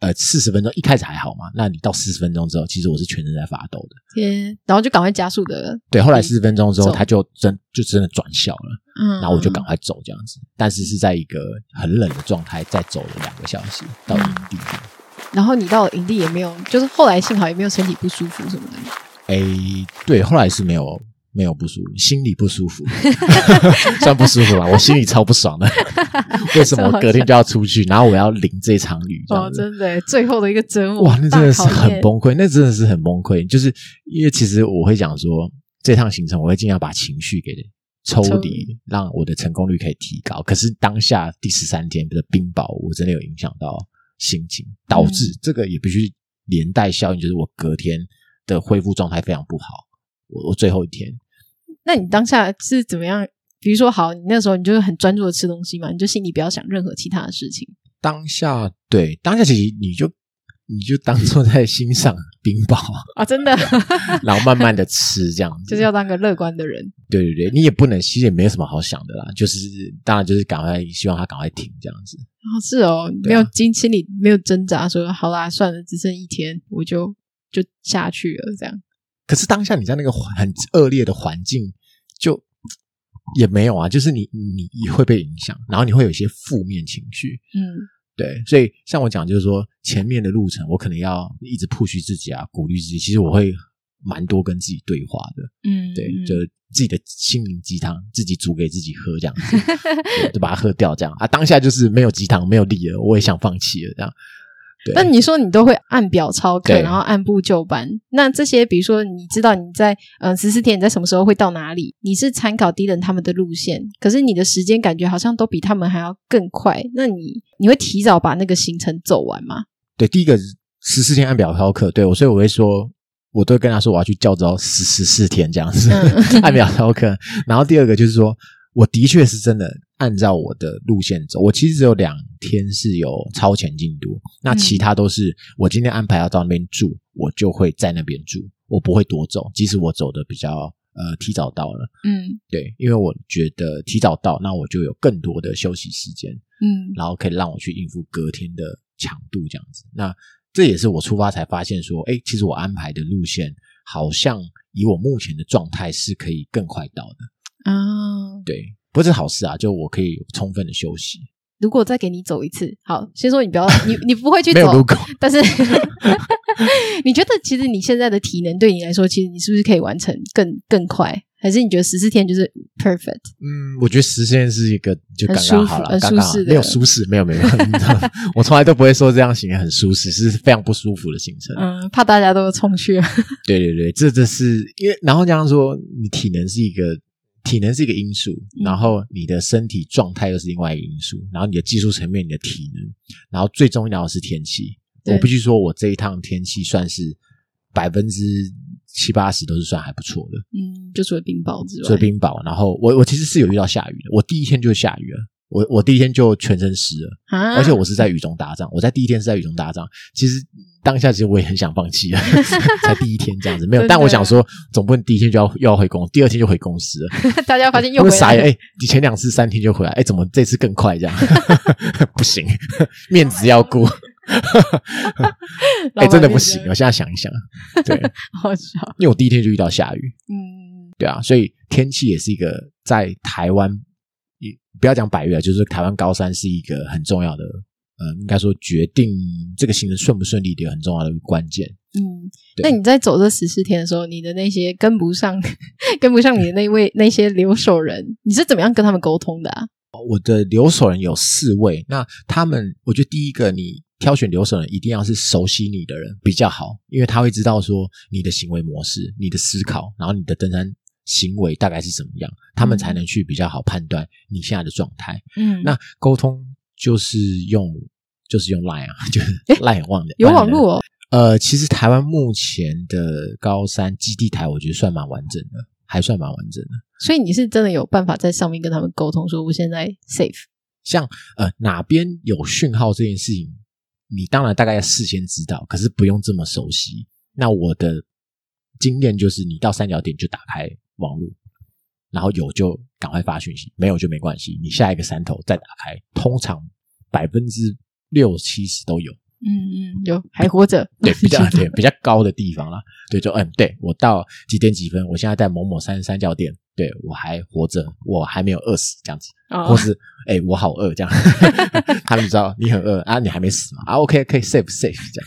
呃，四十分钟一开始还好嘛，那你到四十分钟之后，其实我是全身在发抖的。天，然后就赶快加速的。对，后来四十分钟之后，他就真就真的转校了。嗯，然后我就赶快走这样子，但是是在一个很冷的状态，再走了两个小时到营地。然后你到了营地也没有，就是后来幸好也没有身体不舒服什么的。哎，对，后来是没有。没有不舒服，心里不舒服，算不舒服吧？我心里超不爽的。为什么我隔天就要出去，然后我要淋这场雨？哦，真的，最后的一个折磨。哇，那真的是很崩溃，那真的是很崩溃。就是因为其实我会讲说，这趟行程我会尽量把情绪给抽离，让我的成功率可以提高。可是当下第十三天的冰雹，我真的有影响到心情，导致这个也必须连带效应，就是我隔天的恢复状态非常不好。我我最后一天，那你当下是怎么样？比如说，好，你那时候你就是很专注的吃东西嘛，你就心里不要想任何其他的事情。当下对，当下其实你就你就当做在欣赏冰雹啊，真的，然后慢慢的吃这样子，就是要当个乐观的人。对对对，你也不能，其实也没有什么好想的啦，就是当然就是赶快希望他赶快停这样子。啊，是哦，没有经心里没有挣扎说，好啦，算了，只剩一天，我就就下去了这样。可是当下你在那个很恶劣的环境，就也没有啊，就是你你你会被影响，然后你会有一些负面情绪，嗯，对，所以像我讲，就是说前面的路程，我可能要一直 push 自己啊，鼓励自己。其实我会蛮多跟自己对话的，嗯，对，就自己的心灵鸡汤，自己煮给自己喝这样子，就把它喝掉这样啊。当下就是没有鸡汤，没有力了，我也想放弃了这样。但你说你都会按表操课，然后按部就班。那这些，比如说你知道你在嗯十四天你在什么时候会到哪里？你是参考 Dylan 他们的路线，可是你的时间感觉好像都比他们还要更快。那你你会提早把那个行程走完吗？对，第一个十四天按表操课，对我，所以我会说，我都会跟他说我要去教招十十四天这样子、嗯、按表操课。然后第二个就是说。我的确是真的按照我的路线走，我其实只有两天是有超前进度，那其他都是我今天安排要到那边住，我就会在那边住，我不会多走，即使我走的比较呃提早到了，嗯，对，因为我觉得提早到，那我就有更多的休息时间，嗯，然后可以让我去应付隔天的强度这样子，那这也是我出发才发现说，哎，其实我安排的路线好像以我目前的状态是可以更快到的。啊，oh. 对，不是好事啊！就我可以充分的休息。如果再给你走一次，好，先说你不要，你你不会去走，但是 你觉得其实你现在的体能对你来说，其实你是不是可以完成更更快？还是你觉得十四天就是 perfect？嗯，我觉得十四天是一个就刚刚好了，很舒服，没有舒适，没有没有，我从来都不会说这样行程很舒适，是非常不舒服的行程。嗯，怕大家都冲去。对对对，这这是因为，然后这样说，你体能是一个。体能是一个因素，然后你的身体状态又是另外一个因素，然后你的技术层面、你的体能，然后最重要的是天气。我必须说，我这一趟天气算是百分之七八十都是算还不错的。嗯，就除了冰雹之外，除了冰雹，然后我我其实是有遇到下雨的，我第一天就下雨了。我我第一天就全身湿了，啊、而且我是在雨中打仗。我在第一天是在雨中打仗，其实当下其实我也很想放弃了，才第一天这样子没有。但我想说，总不能第一天就要又要回公，第二天就回公司了。大家发现又傻眼，哎，你前两次三天就回来，哎，怎么这次更快这样？不行，面子要顾。哎，真的不行。我现在想一想，对，好笑，因为我第一天就遇到下雨，嗯，对啊，所以天气也是一个在台湾。不要讲百岳，就是台湾高山是一个很重要的，呃，应该说决定这个行程顺不顺利的一个很重要的关键。嗯，那你在走这十四天的时候，你的那些跟不上、跟不上你的那位 那些留守人，你是怎么样跟他们沟通的啊？我的留守人有四位，那他们，我觉得第一个，你挑选留守人一定要是熟悉你的人比较好，因为他会知道说你的行为模式、你的思考，然后你的登山。行为大概是怎么样，他们才能去比较好判断你现在的状态。嗯，那沟通就是用就是用 Line 啊，就是 Line 很旺的，有网络哦。呃，其实台湾目前的高山基地台，我觉得算蛮完整的，还算蛮完整的。所以你是真的有办法在上面跟他们沟通，说我现在 safe。像呃哪边有讯号这件事情，你当然大概要事先知道，可是不用这么熟悉。那我的经验就是，你到三角点就打开。网络，然后有就赶快发讯息，没有就没关系。你下一个山头再打开，通常百分之六七十都有。嗯嗯，有还活着，对比较 对比较高的地方啦。对，就嗯，对我到几点几分，我现在在某某三三角点，对我还活着，我还没有饿死这样子，哦、或是哎、欸、我好饿这样，他们知道你很饿啊，你还没死嘛啊，OK 可以 safe safe 这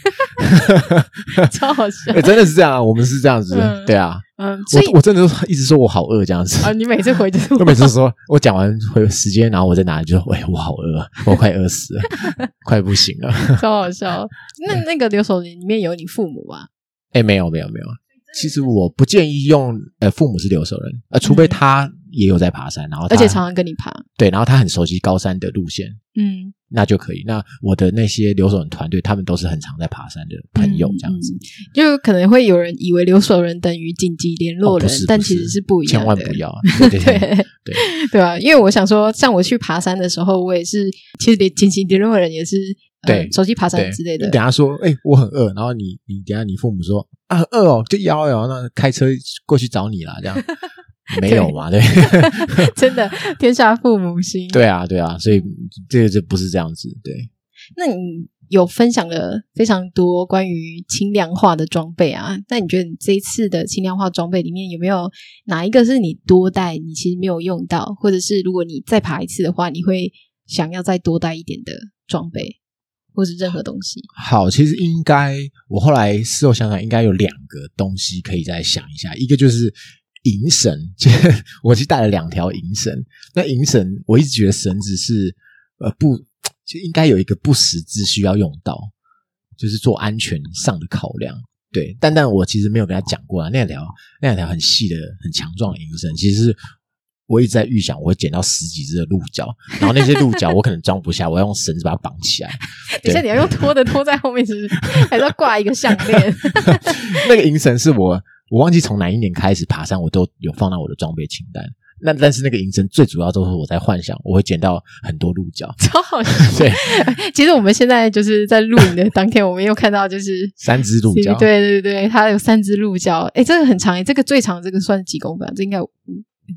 样，超好笑，真的是这样，我们是这样子，嗯、对啊。嗯，所以我我真的一直说我好饿这样子啊！你每次回就是 我每次说我讲完回时间，然后我在哪里就说，喂，我好饿，我快饿死了，快不行了，超好笑。那那个留守人里面有你父母吗？哎，没有没有没有。其实我不建议用呃父母是留守人，呃，除非他也有在爬山，然后而且常常跟你爬，对，然后他很熟悉高山的路线，嗯，那就可以。那我的那些留守人团队，他们都是很常在爬山的朋友，这样子，就可能会有人以为留守人等于紧急联络人，但其实是。不一样，千万不要，对对对对。吧？因为我想说，像我去爬山的时候，我也是，其实连紧急联络人也是。对，熟悉爬山之类的。你等下说，哎，我很饿，然后你你等下你父母说啊，很饿哦，就腰哟，那开车过去找你啦，这样 没有嘛？对，真的天下父母心。对啊，对啊，所以这个就不是这样子。对，那你有分享了非常多关于轻量化的装备啊？那你觉得你这一次的轻量化装备里面有没有哪一个是你多带，你其实没有用到，或者是如果你再爬一次的话，你会想要再多带一点的装备？或是任何东西。好，其实应该我后来事后想想，应该有两个东西可以再想一下。一个就是引绳，我其实带了两条银绳。那银绳，我一直觉得绳子是呃不，就应该有一个不时之需要用到。就是做安全上的考量。对，但但我其实没有跟他讲过啊，那两条那两条很细的、很强壮的银绳，其实是我一直在预想，我会捡到十几只的鹿角，然后那些鹿角我可能装不下，我要用绳子把它绑起来。等一下你要用拖的拖在后面，是不是？还是要挂一个项链？那个银绳是我我忘记从哪一年开始爬山，我都有放到我的装备清单。那但是那个银绳最主要都是我在幻想，我会捡到很多鹿角，超好笑。对，其实我们现在就是在录影的当天，我们又看到就是三只鹿角，对对对，它有三只鹿角，哎这个很长诶，这个最长这个算几公分啊？这应该有，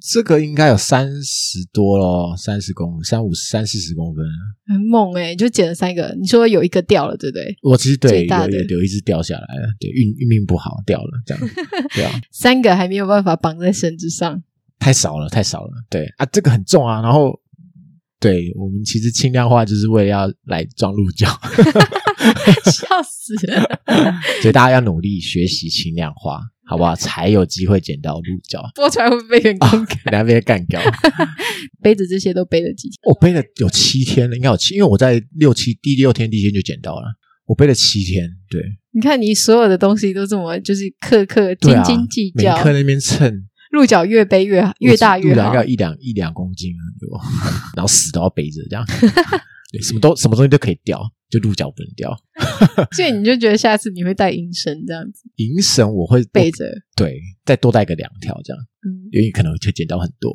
这个应该有三十多咯，三十公三五三四十公分，很猛诶，就捡了三个。你说有一个掉了，对不对？我其实对有有有一只掉下来了，对运运命不好掉了，这样对啊，三个还没有办法绑在绳子上。太少了，太少了。对啊，这个很重啊。然后，对我们其实轻量化就是为了要来装鹿角，笑死了。所以大家要努力学习轻量化，好不好？才有机会捡到鹿角。播出来会被人干掉？两边干掉。杯子这些都背了几天？我背了有七天了，应该有七，因为我在六七第六天第一天就捡到了。我背了七天。对，你看你所有的东西都这么就是克克斤斤计较，每克那边称。鹿角越背越越大越好，要一两一两公斤啊，对吧？然后死都要背着这样，对，什么都什么东西都可以掉，就鹿角不能掉。所以你就觉得下次你会带银绳这样子？银绳我会背着，对，再多带个两条这样，嗯，因为可能会捡到很多，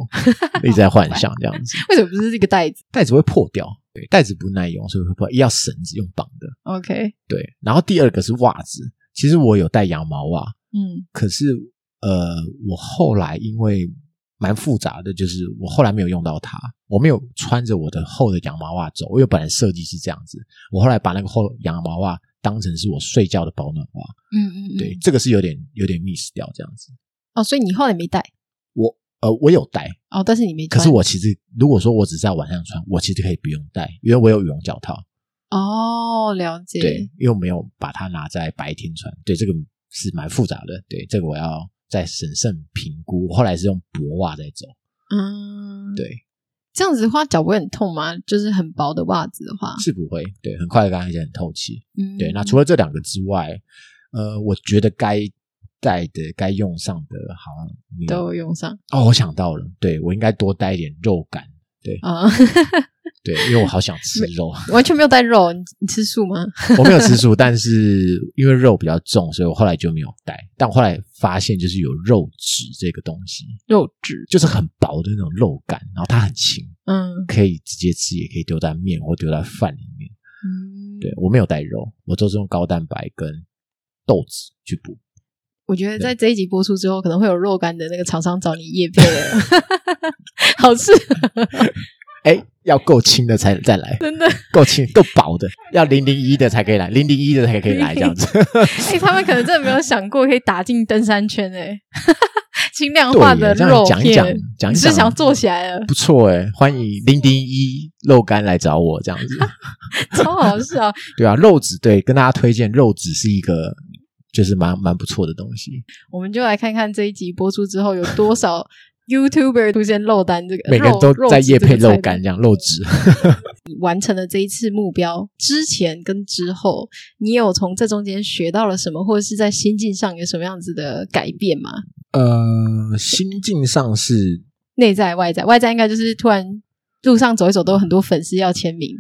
一直在幻想这样子。为什么不是这个袋子？袋子会破掉，对，袋子不耐用，所以会破。要绳子用绑的，OK，对。然后第二个是袜子，其实我有带羊毛袜，嗯，可是。呃，我后来因为蛮复杂的，就是我后来没有用到它，我没有穿着我的厚的羊毛袜走，因为本来设计是这样子，我后来把那个厚羊毛袜当成是我睡觉的保暖袜，嗯嗯嗯，对，这个是有点有点 miss 掉这样子。哦，所以你后来没带？我呃，我有带哦，但是你没穿。可是我其实如果说我只是在晚上穿，我其实可以不用带，因为我有羽绒脚套。哦，了解。对，因为我没有把它拿在白天穿，对，这个是蛮复杂的，对，这个我要。在审慎评估，后来是用薄袜在走。嗯，对，这样子的话脚不会很痛吗？就是很薄的袜子的话是不会，对，很快的干，而且很透气。嗯，对。那除了这两个之外，呃，我觉得该带的、该用上的，好像都有用上。哦，我想到了，对，我应该多带一点肉干。对啊。对，因为我好想吃肉，完全没有带肉。你你吃素吗？我没有吃素，但是因为肉比较重，所以我后来就没有带。但我后来发现，就是有肉质这个东西，肉质就是很薄的那种肉感，然后它很轻，嗯，可以直接吃，也可以丢在面或丢在饭里面。嗯，对，我没有带肉，我都是用高蛋白跟豆子去补。我觉得在这一集播出之后，可能会有若干的那个厂商找你叶配了，好吃。哎，要够轻的才再来，真的够轻够薄的，要零零一的才可以来，零零一的才可以来这样子。哎，他们可能真的没有想过可以打进登山圈哎，轻量化的肉片，讲一讲，讲一讲，是想做起来了，不错哎，欢迎零零一肉干来找我这样子，超好笑。对啊，肉纸对，跟大家推荐肉纸是一个就是蛮蛮不错的东西。我们就来看看这一集播出之后有多少。YouTuber 出现漏单这个，每个人都在夜配漏干这样漏纸。你完成了这一次目标之前跟之后，你有从这中间学到了什么，或者是在心境上有什么样子的改变吗？呃，心境上是内在外在，外在应该就是突然路上走一走都有很多粉丝要签名。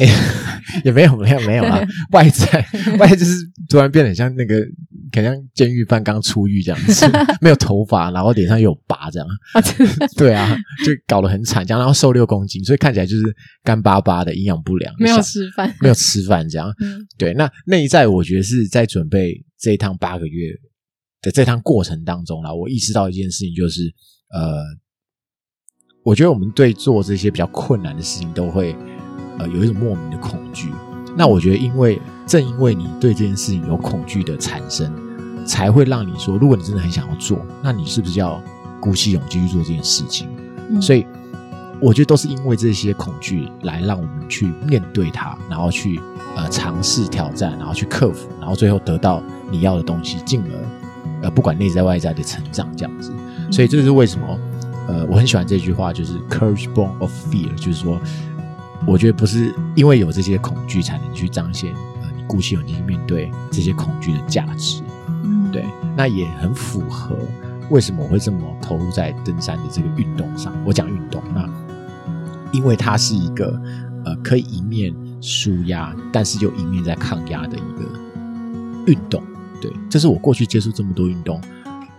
哎，也没有没有没有啊，外在外在就是突然变得像那个。可能像监狱犯刚出狱这样子，没有头发，然后脸上有疤这样。啊，对啊，就搞得很惨，这样，然后瘦六公斤，所以看起来就是干巴巴的，营养不良，没有吃饭，没有吃饭这样。嗯，对，那内在我觉得是在准备这一趟八个月的这趟过程当中啦，我意识到一件事情，就是呃，我觉得我们对做这些比较困难的事情，都会呃有一种莫名的恐惧。那我觉得，因为正因为你对这件事情有恐惧的产生，才会让你说，如果你真的很想要做，那你是不是要鼓起勇气去做这件事情？嗯。所以，我觉得都是因为这些恐惧，来让我们去面对它，然后去呃尝试挑战，然后去克服，然后最后得到你要的东西，进而呃不管内在外在的成长这样子。所以这是为什么呃我很喜欢这句话，就是 “Courage born of fear”，就是说。我觉得不是因为有这些恐惧才能去彰显呃你鼓起勇气去面对这些恐惧的价值。嗯，对，那也很符合为什么我会这么投入在登山的这个运动上。我讲运动，那因为它是一个呃可以一面舒压，但是又一面在抗压的一个运动。对，这是我过去接触这么多运动，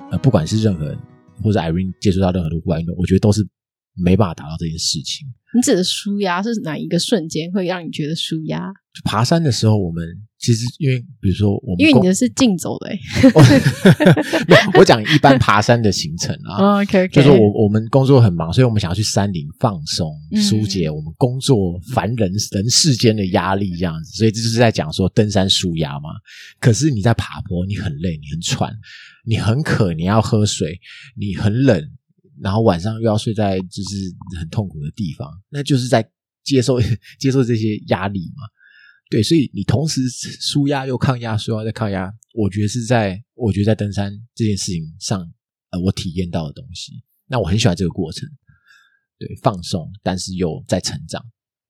呃，不管是任何或者 Irene 接触到任何的户外运动，我觉得都是没办法达到这件事情。你指的舒压是哪一个瞬间会让你觉得舒压？就爬山的时候，我们其实因为比如说我们，因为你的是竞走的，我讲一般爬山的行程啊。Oh. 就是我我们工作很忙，所以我们想要去山林放松、疏解我们工作烦人人世间的压力，这样子。所以这就是在讲说登山舒压嘛。可是你在爬坡，你很累，你很喘，你很渴，你要喝水，你很冷。然后晚上又要睡在就是很痛苦的地方，那就是在接受 接受这些压力嘛。对，所以你同时舒压又抗压，舒压再抗压，我觉得是在我觉得在登山这件事情上，呃，我体验到的东西。那我很喜欢这个过程，对，放松，但是又在成长。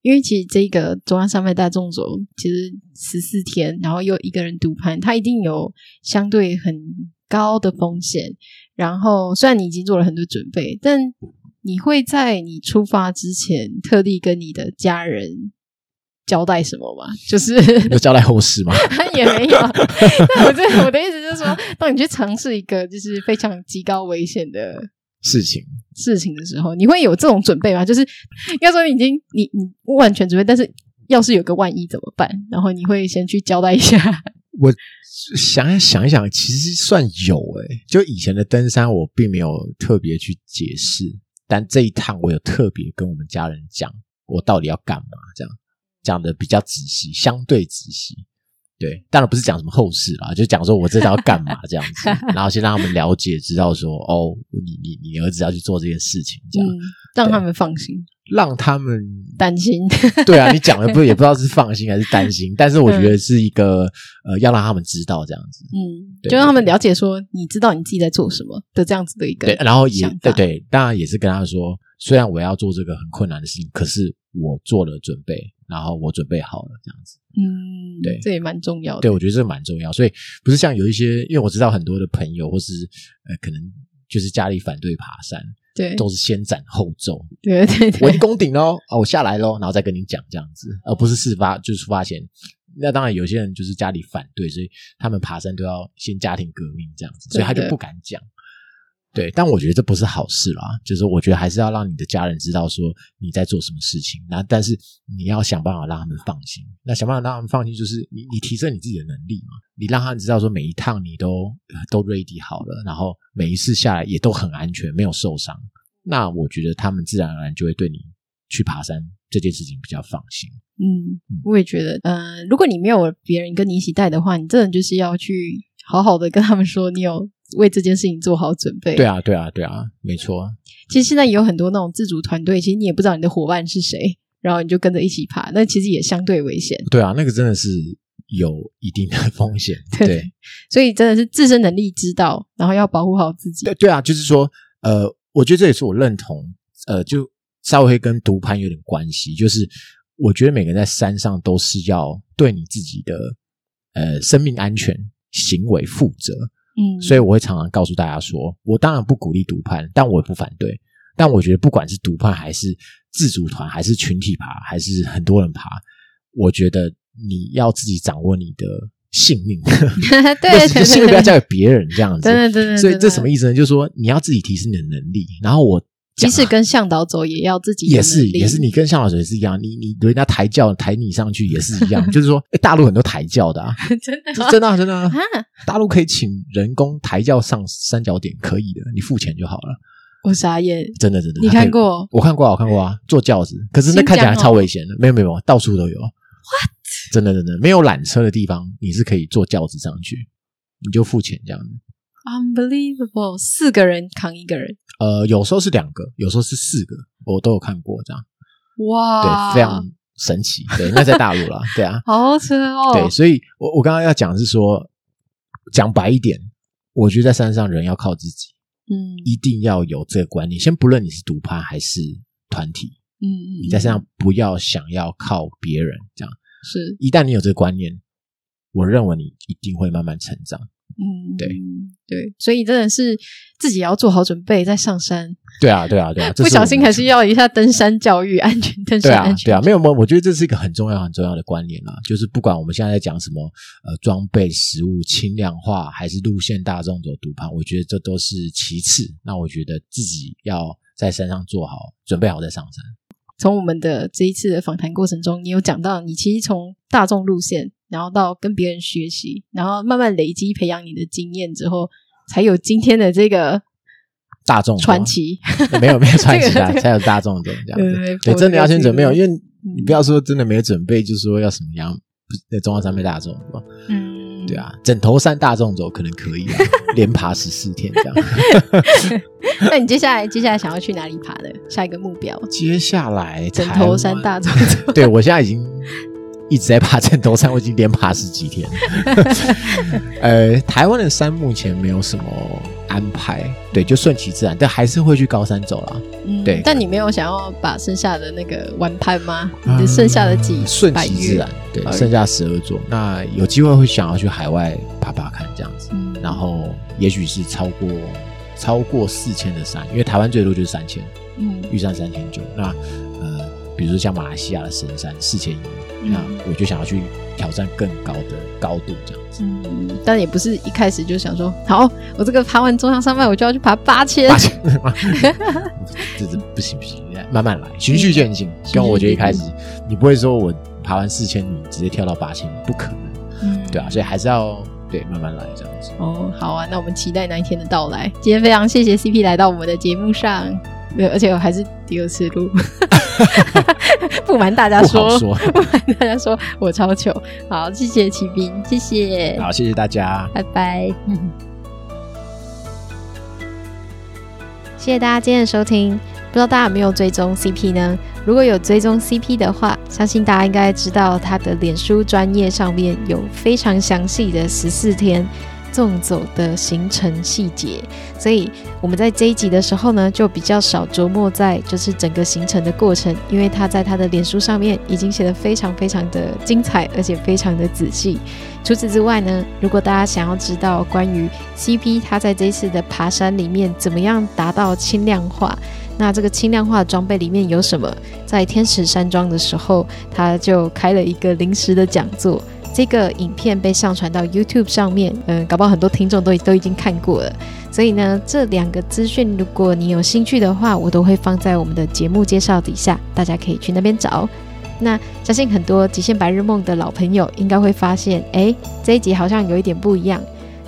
因为其实这个中央山脉大纵走其实十四天，然后又一个人独攀，它一定有相对很高的风险。然后，虽然你已经做了很多准备，但你会在你出发之前特地跟你的家人交代什么吗？就是有交代后事吗？也没有。但我这我的意思就是说，当你去尝试一个就是非常极高危险的事情事情的时候，你会有这种准备吗？就是应该说你已经你你不完全准备，但是要是有个万一怎么办？然后你会先去交代一下。我想想一想，其实算有诶、就以前的登山，我并没有特别去解释，但这一趟我有特别跟我们家人讲，我到底要干嘛，这样讲的比较仔细，相对仔细。对，当然不是讲什么后事啦，就讲说我这趟要干嘛这样子，然后先让他们了解，知道说哦，你你你儿子要去做这件事情，这样、嗯、让他们放心。让他们担心，对啊，你讲的不也不知道是放心还是担心，但是我觉得是一个、嗯、呃，要让他们知道这样子，嗯，对就让他们了解说，你知道你自己在做什么的这样子的一个，对，然后也对对，当然也是跟他说，虽然我要做这个很困难的事情，可是我做了准备，然后我准备好了这样子，嗯，对，这也蛮重要的，对，我觉得这蛮重要，所以不是像有一些，因为我知道很多的朋友或是呃，可能就是家里反对爬山。对，都是先斩后奏。对对对，我已经攻顶喽，啊，我下来喽，然后再跟你讲这样子，而不是事发就是出发前。那当然，有些人就是家里反对，所以他们爬山都要先家庭革命这样子，所以他就不敢讲。对，但我觉得这不是好事啦。就是我觉得还是要让你的家人知道说你在做什么事情，那但是你要想办法让他们放心。那想办法让他们放心，就是你你提升你自己的能力嘛，你让他们知道说每一趟你都都 ready 好了，然后每一次下来也都很安全，没有受伤。那我觉得他们自然而然就会对你去爬山这件事情比较放心。嗯，我也觉得，嗯、呃，如果你没有别人跟你一起带的话，你真的就是要去好好的跟他们说你有。为这件事情做好准备。对啊，对啊，对啊，没错。其实现在有很多那种自主团队，其实你也不知道你的伙伴是谁，然后你就跟着一起爬，那其实也相对危险。对啊，那个真的是有一定的风险。对，对，所以真的是自身能力知道，然后要保护好自己。对，对啊，就是说，呃，我觉得这也是我认同，呃，就稍微会跟独攀有点关系，就是我觉得每个人在山上都是要对你自己的呃生命安全行为负责。嗯，所以我会常常告诉大家说，我当然不鼓励独攀，但我也不反对。但我觉得，不管是独攀还是自主团，还是群体爬，还是很多人爬，我觉得你要自己掌握你的性命。对，对，性命不要交给别人，这样子。对对对。所以这什么意思呢？就是说你要自己提升你的能力，然后我。即使跟向导走，也要自己也是也是，你跟向导走也是一样，你你人家抬轿抬你上去也是一样，就是说，哎，大陆很多抬轿的啊，真的真的真的，大陆可以请人工抬轿上三角点，可以的，你付钱就好了。我傻眼，真的真的，你看过？我看过，我看过啊，坐轿子，可是那看起来超危险的，没有没有，到处都有。What？真的真的，没有缆车的地方，你是可以坐轿子上去，你就付钱这样子。Unbelievable，四个人扛一个人。呃，有时候是两个，有时候是四个，我都有看过这样。哇，对，非常神奇。对，那在大陆了，对啊，好吃哦。对，所以我我刚刚要讲的是说，讲白一点，我觉得在山上人要靠自己，嗯，一定要有这个观念。先不论你是独攀还是团体，嗯嗯，你在山上不要想要靠别人，这样是。一旦你有这个观念，我认为你一定会慢慢成长。嗯，对对，所以真的是自己要做好准备再上山。对啊，对啊，对啊，不小心还是要一下登山教育安全，登山安全。对啊，对啊，没有没有，我觉得这是一个很重要很重要的观念啦。就是不管我们现在在讲什么，呃，装备、食物、轻量化，还是路线大众走独攀，我觉得这都是其次。那我觉得自己要在山上做好准备好再上山。从我们的这一次的访谈过程中，你有讲到你其实从大众路线。然后到跟别人学习，然后慢慢累积培养你的经验之后，才有今天的这个大众传奇。没有没有传奇啊，才有大众的这样子。对，真的要先准备好，因为你不要说真的没有准备，就是说要什么样？在中央山脉大众，嗯，对啊，枕头山大众走可能可以啊，连爬十四天这样。那你接下来接下来想要去哪里爬呢？下一个目标？接下来枕头山大众走。对，我现在已经。一直在爬枕头山，我已经连爬十几天。呃，台湾的山目前没有什么安排，对，就顺其自然，但还是会去高山走啦。嗯，对。但你没有想要把剩下的那个玩攀吗？你剩下的几顺其自然，对，剩下十二座。那有机会会想要去海外爬爬看这样子，嗯、然后也许是超过超过四千的山，因为台湾最多就是三千，嗯，玉山三千九。那呃，比如说像马来西亚的神山四千一。那我就想要去挑战更高的高度，这样子。嗯，但也不是一开始就想说，好，我这个爬完中央山脉，我就要去爬八千。八千，这这不行不行，慢慢来，循序渐进。跟我觉得一开始，你不会说我爬完四千，你直接跳到八千，不可能。嗯，对啊，所以还是要对慢慢来这样子。哦，好啊，那我们期待那一天的到来。今天非常谢谢 CP 来到我们的节目上，没有，而且我还是第二次录。不瞒大家说，不瞒大家说，我超糗。好，谢谢骑兵，谢谢。好，谢谢大家，拜拜。谢谢大家今天的收听。不知道大家有没有追踪 CP 呢？如果有追踪 CP 的话，相信大家应该知道他的脸书专业上面有非常详细的十四天。纵走的行程细节，所以我们在这一集的时候呢，就比较少琢磨在就是整个行程的过程，因为他在他的脸书上面已经写得非常非常的精彩，而且非常的仔细。除此之外呢，如果大家想要知道关于 CP 他在这一次的爬山里面怎么样达到轻量化，那这个轻量化的装备里面有什么？在天使山庄的时候，他就开了一个临时的讲座。这个影片被上传到 YouTube 上面，嗯，搞不好很多听众都都已经看过了。所以呢，这两个资讯，如果你有兴趣的话，我都会放在我们的节目介绍底下，大家可以去那边找。那相信很多极限白日梦的老朋友应该会发现，哎，这一集好像有一点不一样。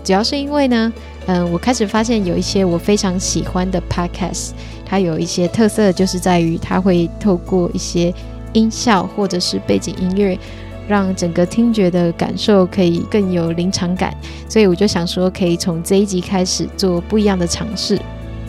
主要是因为呢，嗯，我开始发现有一些我非常喜欢的 Podcast，它有一些特色，就是在于它会透过一些音效或者是背景音乐。让整个听觉的感受可以更有临场感，所以我就想说，可以从这一集开始做不一样的尝试。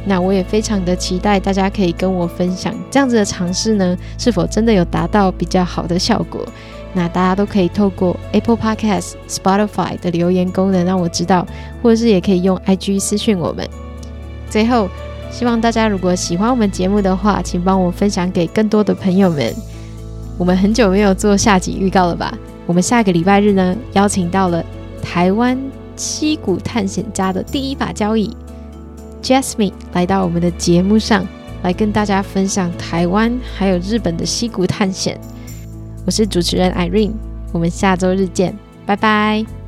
那我也非常的期待大家可以跟我分享这样子的尝试呢，是否真的有达到比较好的效果？那大家都可以透过 Apple Podcast、Spotify 的留言功能让我知道，或者是也可以用 IG 私讯我们。最后，希望大家如果喜欢我们节目的话，请帮我分享给更多的朋友们。我们很久没有做下集预告了吧？我们下个礼拜日呢，邀请到了台湾溪谷探险家的第一把交椅 Jasmine 来到我们的节目上，来跟大家分享台湾还有日本的溪谷探险。我是主持人 Irene，我们下周日见，拜拜。